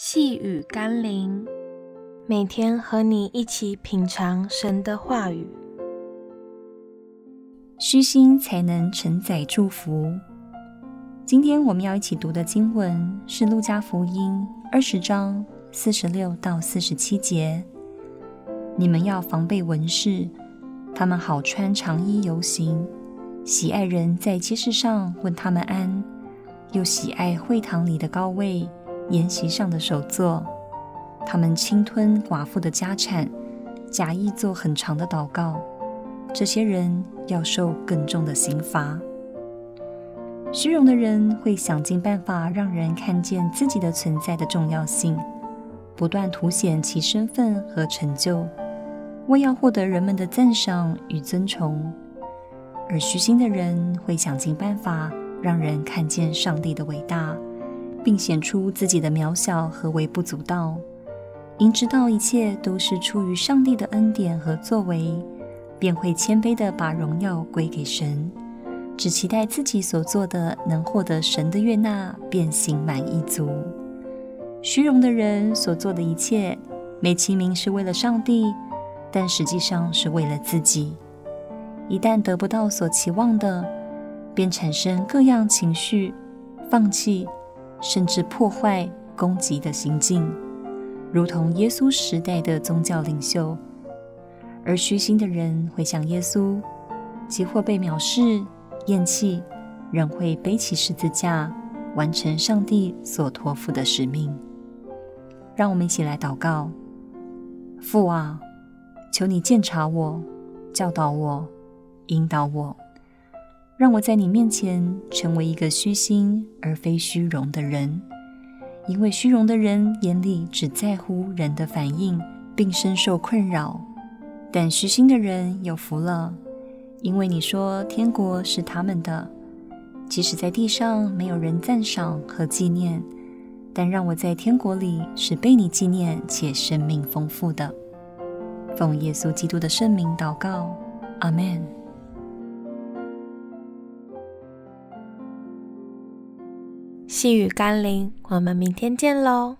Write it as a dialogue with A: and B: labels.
A: 细雨甘霖，每天和你一起品尝神的话语。
B: 虚心才能承载祝福。今天我们要一起读的经文是《路加福音》二十章四十六到四十七节。你们要防备文士，他们好穿长衣游行，喜爱人在街市上问他们安，又喜爱会堂里的高位。筵席上的首座，他们侵吞寡妇的家产，假意做很长的祷告。这些人要受更重的刑罚。虚荣的人会想尽办法让人看见自己的存在的重要性，不断凸显其身份和成就，为要获得人们的赞赏与尊崇。而虚心的人会想尽办法让人看见上帝的伟大。并显出自己的渺小和微不足道，因知道一切都是出于上帝的恩典和作为，便会谦卑地把荣耀归给神，只期待自己所做的能获得神的悦纳，便心满意足。虚荣的人所做的一切，美其名是为了上帝，但实际上是为了自己。一旦得不到所期望的，便产生各样情绪，放弃。甚至破坏、攻击的行径，如同耶稣时代的宗教领袖；而虚心的人会像耶稣，即或被藐视、厌弃，仍会背起十字架，完成上帝所托付的使命。让我们一起来祷告：父啊，求你鉴察我，教导我，引导我。让我在你面前成为一个虚心而非虚荣的人，因为虚荣的人眼里只在乎人的反应，并深受困扰；但虚心的人有福了，因为你说天国是他们的。即使在地上没有人赞赏和纪念，但让我在天国里是被你纪念且生命丰富的。奉耶稣基督的圣名祷告，阿们。
A: 细雨甘霖，我们明天见喽。